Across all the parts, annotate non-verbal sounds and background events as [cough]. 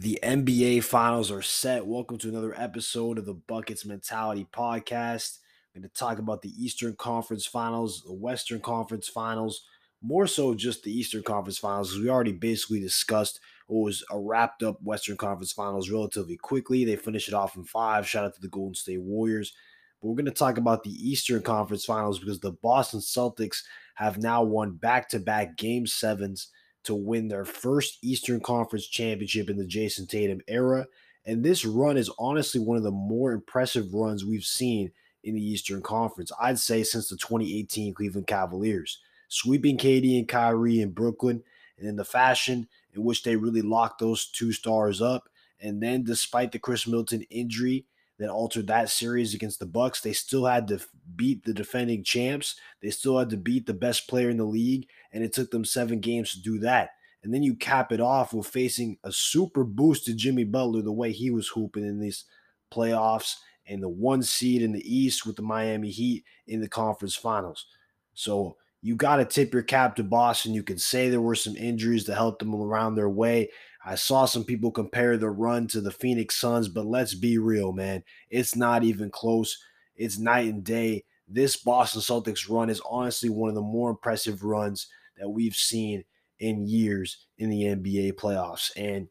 The NBA finals are set. Welcome to another episode of the Buckets Mentality Podcast. I'm going to talk about the Eastern Conference finals, the Western Conference finals, more so just the Eastern Conference finals, we already basically discussed what was a wrapped up Western Conference finals relatively quickly. They finished it off in five. Shout out to the Golden State Warriors. But we're going to talk about the Eastern Conference finals because the Boston Celtics have now won back to back game sevens to win their first Eastern Conference championship in the Jayson Tatum era. And this run is honestly one of the more impressive runs we've seen in the Eastern Conference, I'd say since the 2018 Cleveland Cavaliers. Sweeping KD and Kyrie in Brooklyn, and in the fashion in which they really locked those two stars up. And then, despite the Khris Middleton injury, that altered that series against the Bucks. They still had to beat the defending champs. They still had to beat the best player in the league, and it took them seven games to do that. And then you cap it off with facing a super boosted Jimmy Butler the way he was hooping in these playoffs and the one seed in the East with the Miami Heat in the conference finals. So you got to tip your cap to Boston. You can say there were some injuries that helped them around their way. I saw some people compare the run to the Phoenix Suns, but let's be real, man. It's not even close. It's night and day. This Boston Celtics run is honestly one of the more impressive runs that we've seen in years in the NBA playoffs. And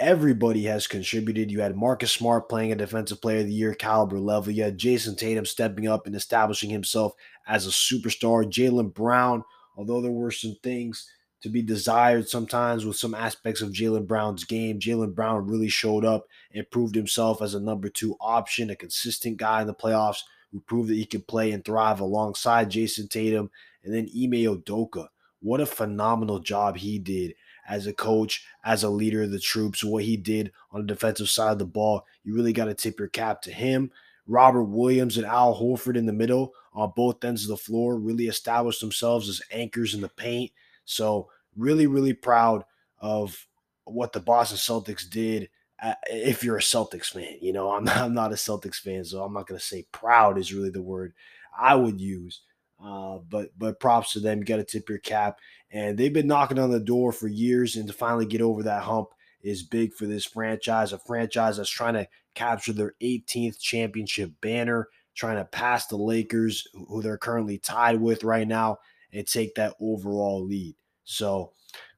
everybody has contributed. You had Marcus Smart playing a defensive player of the year caliber level. You had Jayson Tatum stepping up and establishing himself as a superstar. Jaylen Brown, although there were some things to be desired sometimes with some aspects of Jaylen Brown's game. Jaylen Brown really showed up and proved himself as a number two option, a consistent guy in the playoffs who proved that he could play and thrive alongside Jayson Tatum. And then Ime Udoka. What a phenomenal job he did as a coach, as a leader of the troops, what he did on the defensive side of the ball. You really got to tip your cap to him. Robert Williams and Al Horford in the middle on both ends of the floor really established themselves as anchors in the paint. So really, really proud of what the Boston Celtics did. Uh, if you're a Celtics fan, you know, [laughs] I'm not, I'm not a Celtics fan, so I'm not going to say proud is really the word I would use. Uh, but but props to them. Got to tip your cap, and they've been knocking on the door for years, and to finally get over that hump is big for this franchise. A franchise that's trying to capture their 18th championship banner, trying to pass the Lakers, who they're currently tied with right now, and take that overall lead. So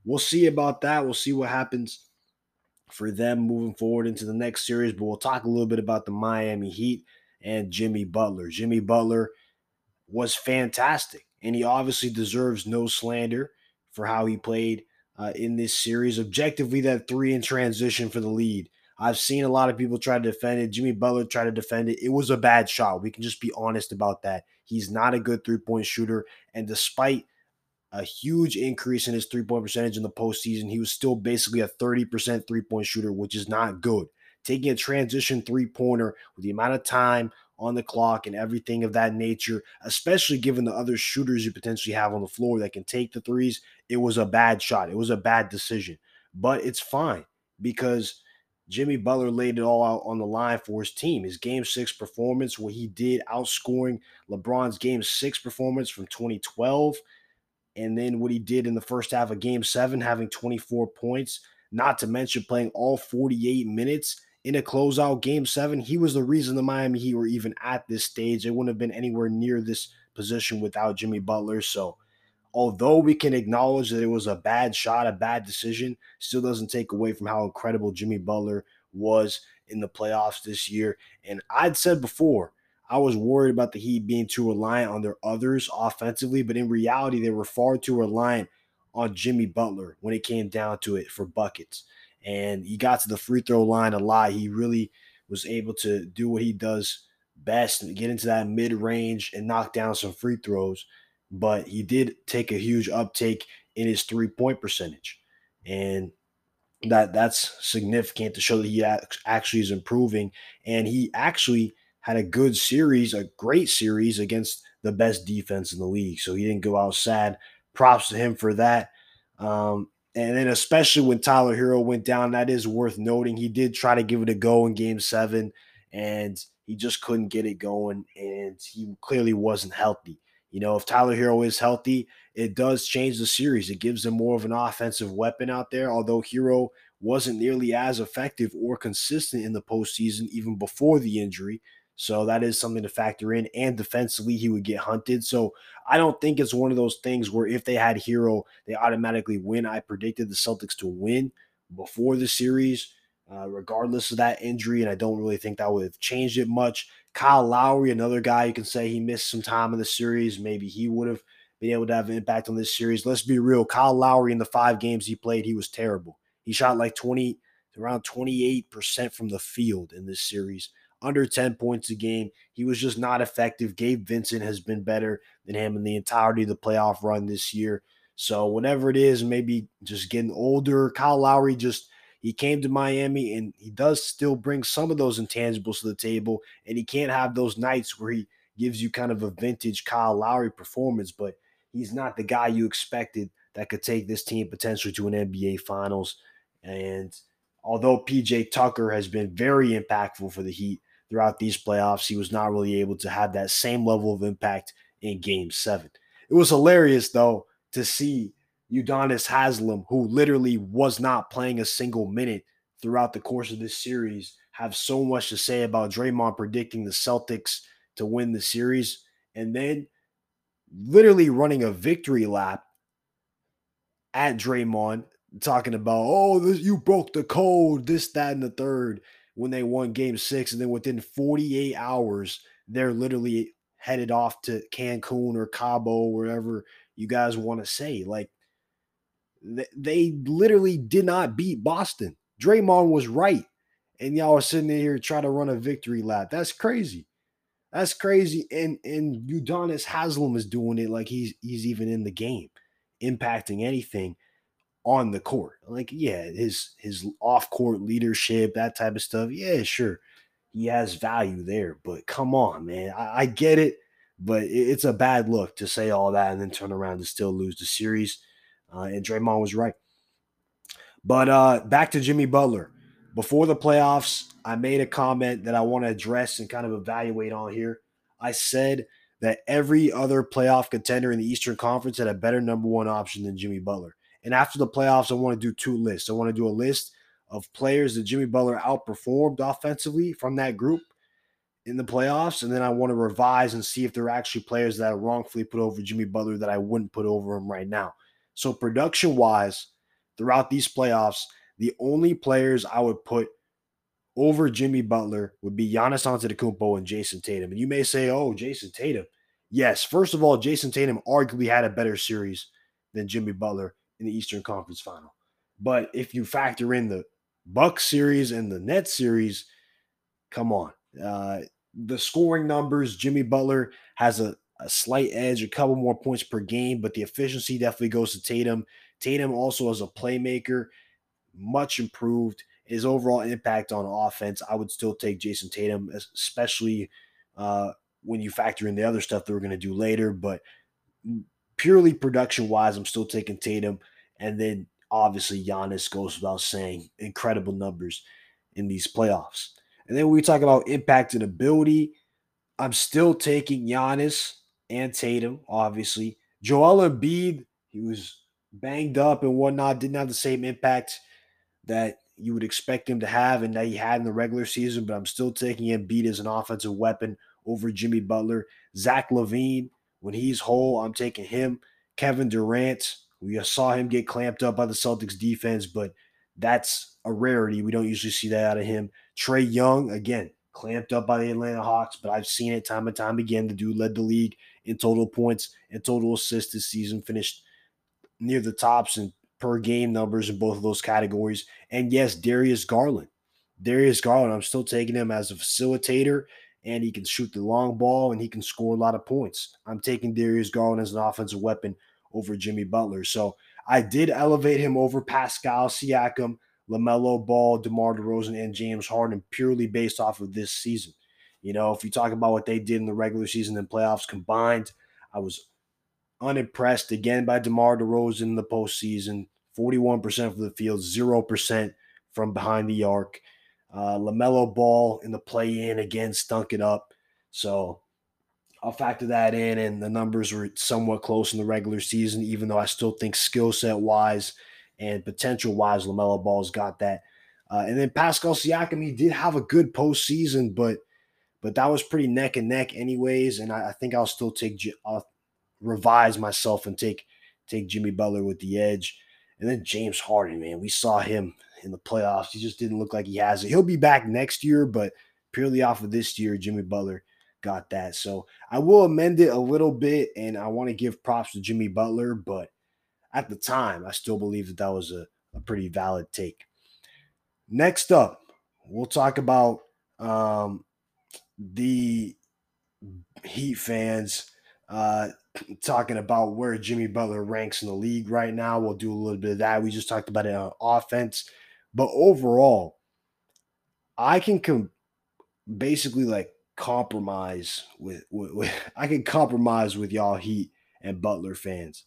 we'll see about that. We'll see what happens for them moving forward into the next series. But we'll talk a little bit about the Miami Heat and Jimmy Butler. Jimmy Butler was fantastic, and he obviously deserves no slander for how he played uh, in this series. Objectively, that three in transition for the lead. I've seen a lot of people try to defend it. Jimmy Butler tried to defend it. It was a bad shot. We can just be honest about that. He's not a good three point shooter. And despite a huge increase in his three point percentage in the postseason. He was still basically a 30% three point shooter, which is not good. Taking a transition three pointer with the amount of time on the clock and everything of that nature, especially given the other shooters you potentially have on the floor that can take the threes, it was a bad shot. It was a bad decision, but it's fine because Jimmy Butler laid it all out on the line for his team. His game six performance, what he did outscoring LeBron's game six performance from 2012 and then what he did in the first half of game seven, having 24 points, not to mention playing all 48 minutes in a closeout game seven. He was the reason the Miami Heat were even at this stage. They wouldn't have been anywhere near this position without Jimmy Butler. So, although we can acknowledge that it was a bad shot, a bad decision, still doesn't take away from how incredible Jimmy Butler was in the playoffs this year. And I'd said before, I was worried about the Heat being too reliant on their others offensively, but in reality, they were far too reliant on Jimmy Butler when it came down to it for buckets. And he got to the free throw line a lot. He really was able to do what he does best and get into that mid range and knock down some free throws. But he did take a huge uptake in his three point percentage. And that that's significant to show that he actually is improving. And he actually had a good series, a great series against the best defense in the league. So he didn't go out sad. Props to him for that. Um, and then especially when Tyler Herro went down, that is worth noting. He did try to give it a go in game seven, and he just couldn't get it going. And he clearly wasn't healthy. You know, if Tyler Herro is healthy, it does change the series. It gives them more of an offensive weapon out there. Although Herro wasn't nearly as effective or consistent in the postseason, even before the injury. So that is something to factor in. And defensively, he would get hunted. So I don't think it's one of those things where if they had Herro, they automatically win. I predicted the Celtics to win before the series, uh, regardless of that injury. And I don't really think that would have changed it much. Kyle Lowry, another guy you can say he missed some time in the series. Maybe he would have been able to have an impact on this series. Let's be real. Kyle Lowry in the five games he played, he was terrible. He shot like 20, around 28% from the field in this series under 10 points a game. He was just not effective. Gabe Vincent has been better than him in the entirety of the playoff run this year. So whatever it is, maybe just getting older. Kyle Lowry just he came to Miami and he does still bring some of those intangibles to the table. And he can't have those nights where he gives you kind of a vintage Kyle Lowry performance, but he's not the guy you expected that could take this team potentially to an NBA finals. And although PJ Tucker has been very impactful for the Heat, throughout these playoffs. He was not really able to have that same level of impact in game seven. It was hilarious, though, to see Udonis Haslem, who literally was not playing a single minute throughout the course of this series, have so much to say about Draymond predicting the Celtics to win the series and then literally running a victory lap at Draymond, talking about, oh, this, you broke the code, this, that, and the third when they won game six. And then within 48 hours, they're literally headed off to Cancun or Cabo, wherever you guys want to say. Like, they literally did not beat Boston. Draymond was right. And y'all are sitting in here trying to run a victory lap. That's crazy. That's crazy. And and Udonis Haslem is doing it like he's he's even in the game, impacting anything on the court. Like, yeah, his his off court leadership, that type of stuff. Yeah, sure, he has value there. But come on, man, I, I get it, but it, it's a bad look to say all that and then turn around and still lose the series. Uh, and Draymond was right. But uh, back to Jimmy Butler. Before the playoffs, I made a comment that I want to address and kind of evaluate on here. I said that every other playoff contender in the Eastern Conference had a better number one option than Jimmy Butler. And after the playoffs, I want to do two lists. I want to do a list of players that Jimmy Butler outperformed offensively from that group in the playoffs. And then I want to revise and see if there are actually players that I wrongfully put over Jimmy Butler that I wouldn't put over him right now. So, production wise, throughout these playoffs, the only players I would put over Jimmy Butler would be Giannis Antetokounmpo and Jayson Tatum. And you may say, oh, Jayson Tatum. Yes, first of all, Jayson Tatum arguably had a better series than Jimmy Butler in the Eastern Conference Final. But if you factor in the Buck series and the Net series, come on. Uh, the scoring numbers, Jimmy Butler has a, a slight edge, a couple more points per game, but the efficiency definitely goes to Tatum. Tatum also as a playmaker, much improved. His overall impact on offense, I would still take Jayson Tatum, especially uh, when you factor in the other stuff that we're going to do later. But purely production wise, I'm still taking Tatum. And then obviously Giannis goes without saying, incredible numbers in these playoffs. And then we talk about impact and ability. I'm still taking Giannis and Tatum, obviously. Joel Embiid, he was banged up and whatnot, didn't have the same impact that you would expect him to have and that he had in the regular season, but I'm still taking Embiid as an offensive weapon over Jimmy Butler. Zach LaVine, when he's whole, I'm taking him. Kevin Durant, we saw him get clamped up by the Celtics defense, but that's a rarity. We don't usually see that out of him. Trae Young, again, clamped up by the Atlanta Hawks, but I've seen it time and time again. The dude led the league in total points and total assists this season, finished near the tops and per game numbers in both of those categories. And yes, Darius Garland. Darius Garland, I'm still taking him as a facilitator and he can shoot the long ball and he can score a lot of points. I'm taking Darius Garland as an offensive weapon over Jimmy Butler. So I did elevate him over Pascal Siakam, LaMelo Ball, DeMar DeRozan, and James Harden purely based off of this season. You know, if you talk about what they did in the regular season and playoffs combined, I was unimpressed again by DeMar DeRozan in the postseason. 41% from the field, 0% from behind the arc. Uh, LaMelo Ball in the play in again stunk it up. So I'll factor that in, and the numbers were somewhat close in the regular season, even though I still think skill set wise and potential wise, LaMelo Ball's got that. Uh, and then Pascal Siakam, he did have a good postseason, but but that was pretty neck and neck, anyways. And I, I think I'll still take I'll revise myself and take take Jimmy Butler with the edge. And then James Harden, man, we saw him in the playoffs. He just didn't look like he has it. He'll be back next year, but purely off of this year, Jimmy Butler got that. So I will amend it a little bit, and I want to give props to Jimmy Butler, but at the time, I still believe that that was a, a pretty valid take. Next up, we'll talk about um, the Heat fans uh, talking about where Jimmy Butler ranks in the league right now. We'll do a little bit of that. We just talked about it on offense, but overall, I can com- basically like compromise with, with, with [laughs] I can compromise with y'all Heat and Butler fans.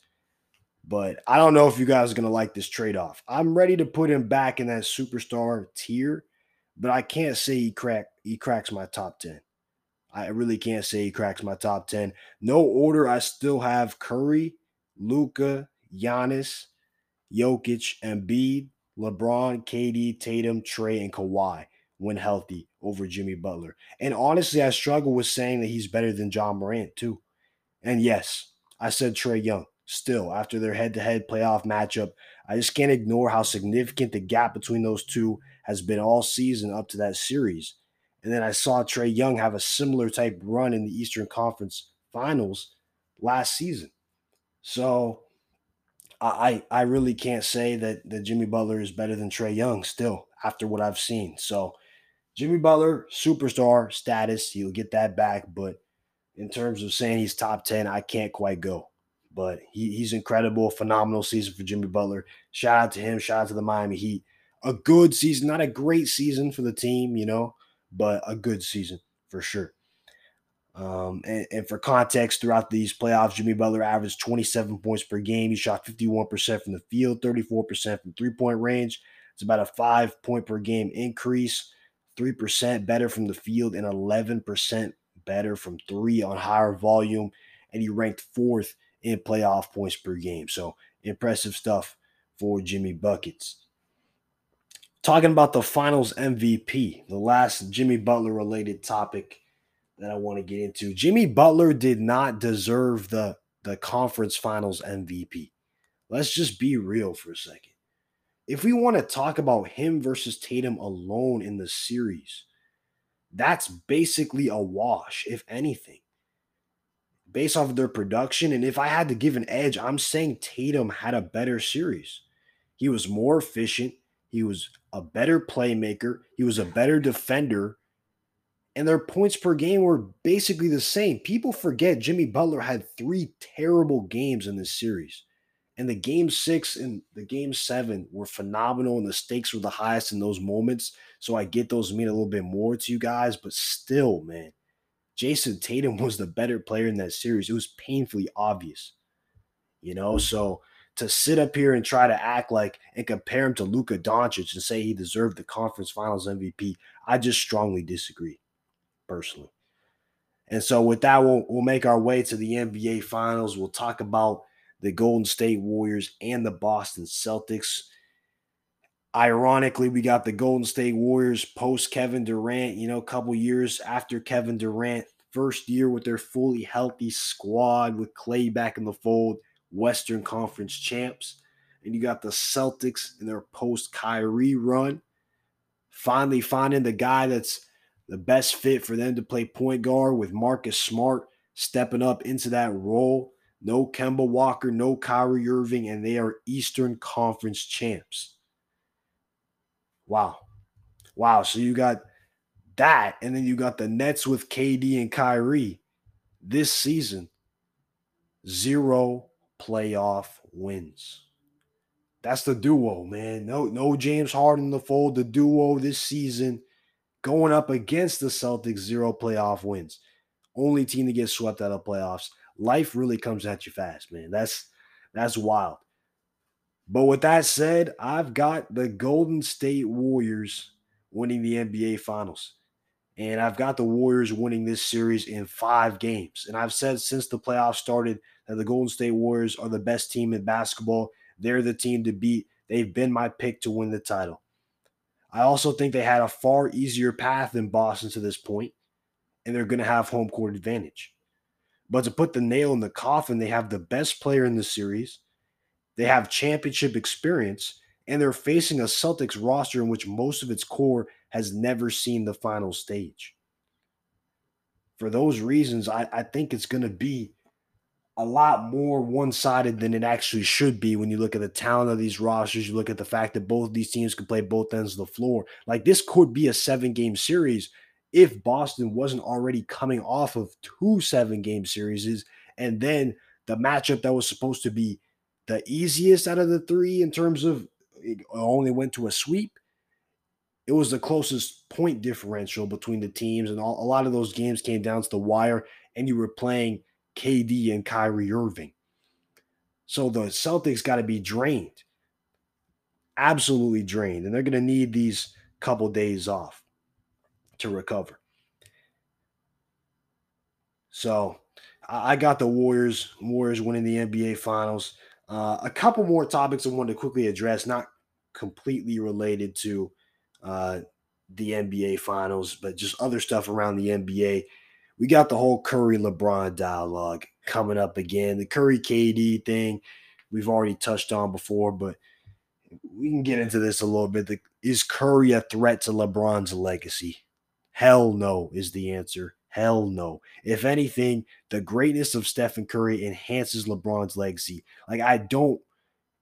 But I don't know if you guys are gonna like this trade off. I'm ready to put him back in that superstar tier, but I can't say he crack he cracks my top ten. I really can't say he cracks my top 10. No order. I still have Curry, Luka, Giannis, Jokic, Embiid, LeBron, KD, Tatum, Trae, and Kawhi when healthy over Jimmy Butler. And honestly, I struggle with saying that he's better than Ja Morant, too. And yes, I said Trae Young. Still, after their head to head playoff matchup, I just can't ignore how significant the gap between those two has been all season up to that series. And then I saw Trae Young have a similar type run in the Eastern Conference Finals last season. So I I really can't say that that Jimmy Butler is better than Trae Young still after what I've seen. So Jimmy Butler, superstar status, he'll get that back. But in terms of saying he's top 10, I can't quite go. But he, he's incredible, phenomenal season for Jimmy Butler. Shout out to him, shout out to the Miami Heat. A good season, not a great season for the team, you know but a good season for sure. Um, and, and, for context, throughout these playoffs, Jimmy Butler averaged 27 points per game. He shot 51% from the field, 34% from three point range. It's about a five point per game increase, 3% better from the field, and 11% better from three on higher volume. And he ranked fourth in playoff points per game. So impressive stuff for Jimmy Buckets talking about the finals MVP, the last Jimmy Butler related topic that I want to get into. Jimmy Butler did not deserve the the conference finals MVP. Let's just be real for a second. If we want to talk about him versus Tatum alone in the series, that's basically a wash, if anything, based off of their production. And if I had to give an edge, I'm saying Tatum had a better series. He was more efficient. He was a better playmaker. He was a better defender. And their points per game were basically the same. People forget Jimmy Butler had three terrible games in this series. And the game six and the game seven were phenomenal, and the stakes were the highest in those moments. So I get those mean a little bit more to you guys, but still, man, Jayson Tatum was the better player in that series. It was painfully obvious, you know. So to sit up here and try to act like and compare him to Luka Doncic and say he deserved the conference finals MVP, I just strongly disagree, personally. And so with that, we'll, we'll make our way to the NBA finals. We'll talk about the Golden State Warriors and the Boston Celtics. Ironically, we got the Golden State Warriors post Kevin Durant, you know, a couple years after Kevin Durant, first year with their fully healthy squad with Klay back in the fold Western Conference champs. And you got the Celtics in their post Kyrie run. Finally finding the guy that's the best fit for them to play point guard with Marcus Smart stepping up into that role. No Kemba Walker, no Kyrie Irving, and they are Eastern Conference champs. Wow. Wow. So you got that, and then you got the Nets with KD and Kyrie this season. Zero playoff wins. That's the duo, man. No, no James Harden in the fold. The duo this season going up against the Celtics, zero playoff wins. Only team to get swept out of playoffs. Life really comes at you fast, man. That's that's wild. But with that said, I've got the Golden State Warriors winning the NBA Finals. And I've got the Warriors winning this series in five games. And I've said since the playoffs started that the Golden State Warriors are the best team in basketball. They're the team to beat they've been my pick to win the title. I also think they had a far easier path than Boston to this point, and they're going to have home court advantage. But to put the nail in the coffin, they have the best player in the series. They have championship experience, and they're facing a Celtics roster in which most of its core has never seen the final stage. For those reasons, I, I think it's going to be a lot more one sided than it actually should be when you look at the talent of these rosters. You look at the fact that both these teams can play both ends of the floor. Like this could be a seven game series if Boston wasn't already coming off of two seven game series. And then the matchup that was supposed to be the easiest out of the three in terms of it only went to a sweep. It was the closest point differential between the teams, and all, a lot of those games came down to the wire, and you were playing KD and Kyrie Irving. So the Celtics got to be drained, absolutely drained, and they're going to need these couple days off to recover. So I got the Warriors, Warriors winning the NBA Finals. Uh, a couple more topics I wanted to quickly address, not completely related to uh, the NBA Finals, but just other stuff around the NBA. We got the whole Curry LeBron dialogue coming up again. The Curry KD thing we've already touched on before, but we can get into this a little bit. The, is Curry a threat to LeBron's legacy? Hell no, is the answer. Hell no. If anything, the greatness of Stephen Curry enhances LeBron's legacy. Like, I don't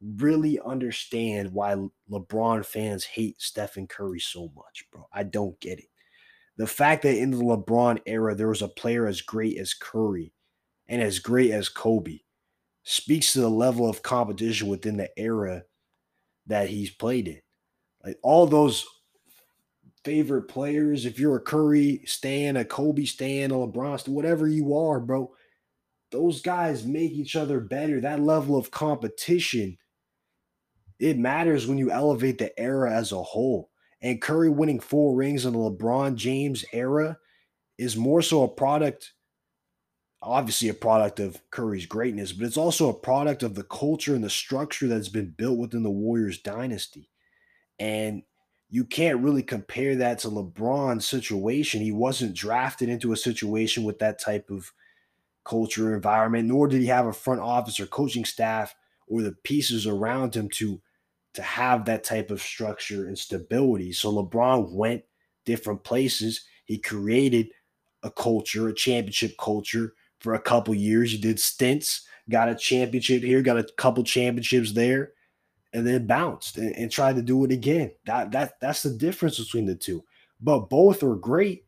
really understand why LeBron fans hate Stephen Curry so much, bro. I don't get it. The fact that in the LeBron era, there was a player as great as Curry and as great as Kobe speaks to the level of competition within the era that he's played in. Like all those favorite players. If you're a Curry stan, a Kobe stan, a LeBron whatever you are, bro, those guys make each other better. That level of competition, it matters when you elevate the era as a whole. And Curry winning four rings in the LeBron James era is more so a product, obviously a product of Curry's greatness, but it's also a product of the culture and the structure that's been built within the Warriors dynasty. And you can't really compare that to LeBron's situation. He wasn't drafted into a situation with that type of culture environment, nor did he have a front office or coaching staff or the pieces around him to to have that type of structure and stability. So LeBron went different places. He created a culture, a championship culture for a couple years. He did stints, got a championship here, got a couple championships there and then bounced and, and tried to do it again. That that that's the difference between the two. But both are great.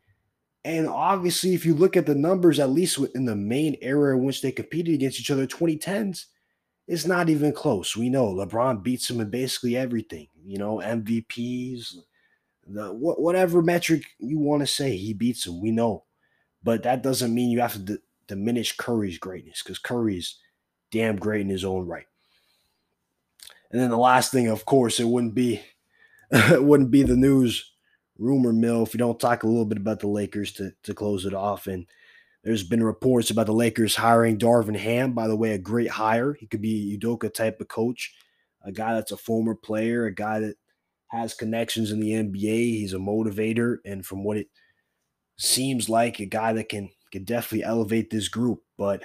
And obviously, if you look at the numbers, at least in the main era in which they competed against each other, 2010s, it's not even close. We know LeBron beats him in basically everything. You know, MVPs, the whatever metric you want to say, he beats him. We know, but that doesn't mean you have to d- diminish Curry's greatness because Curry's damn great in his own right. And then the last thing, of course, it wouldn't be [laughs] it wouldn't be the news rumor mill if we don't talk a little bit about the Lakers to to close it off. And there's been reports about the Lakers hiring Darvin Ham. By the way, a great hire. He could be a Udoka type of coach, a guy that's a former player, a guy that has connections in the NBA. He's a motivator, and from what it seems like, a guy that can can definitely elevate this group. But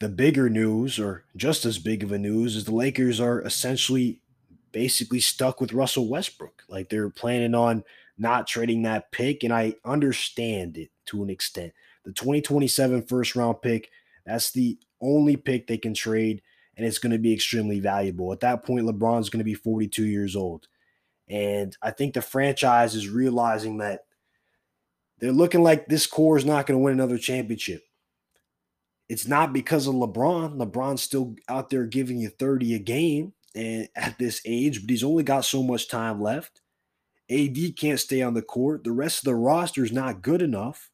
the bigger news, or just as big of a news, is the Lakers are essentially basically stuck with Russell Westbrook. Like they're planning on not trading that pick, and I understand it to an extent. The 2027 first round pick, that's the only pick they can trade, and it's going to be extremely valuable. At that point, LeBron's going to be 42 years old. And I think the franchise is realizing that they're looking like this core is not going to win another championship. It's not because of LeBron. LeBron's still out there giving you 30 a game and [laughs] at this age, but he's only got so much time left. AD can't stay on the court. The rest of the roster is not good enough.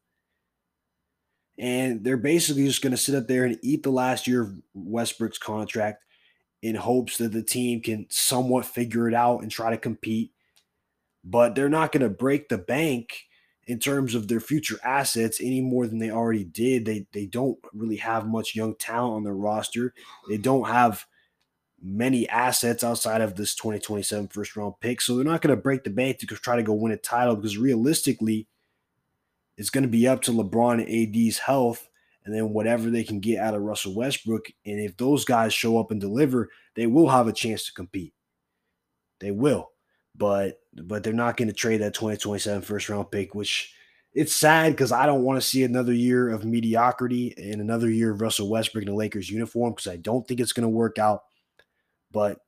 And they're basically just going to sit up there and eat the last year of Westbrook's contract in hopes that the team can somewhat figure it out and try to compete. But they're not going to break the bank in terms of their future assets any more than they already did. They they don't really have much young talent on their roster. They don't have many assets outside of this 2027 first round pick. So they're not going to break the bank to try to go win a title because realistically, it's going to be up to LeBron and AD's health and then whatever they can get out of Russell Westbrook. And if those guys show up and deliver, they will have a chance to compete. They will. But but they're not going to trade that 2027 first round pick, which it's sad because I don't want to see another year of mediocrity and another year of Russell Westbrook in the Lakers uniform because I don't think it's going to work out. But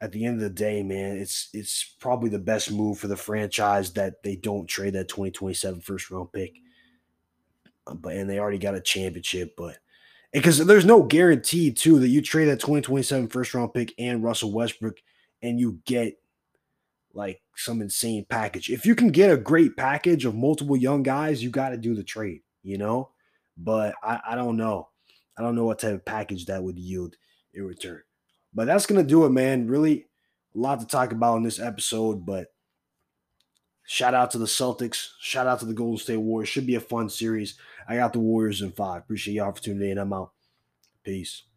at the end of the day, man, it's it's probably the best move for the franchise that they don't trade that 2027 first round pick. Uh, but and they already got a championship, but because there's no guarantee too that you trade that 2027 first round pick and Russell Westbrook and you get like some insane package. If you can get a great package of multiple young guys, you got to do the trade, you know? But I, I don't know. I don't know what type of package that would yield in return. But that's to do it, man. Really a lot to talk about in this episode, but shout out to the Celtics. Shout out to the Golden State Warriors. Should be a fun series. I got the Warriors in five. Appreciate y'all for tuning in. I'm out. Peace.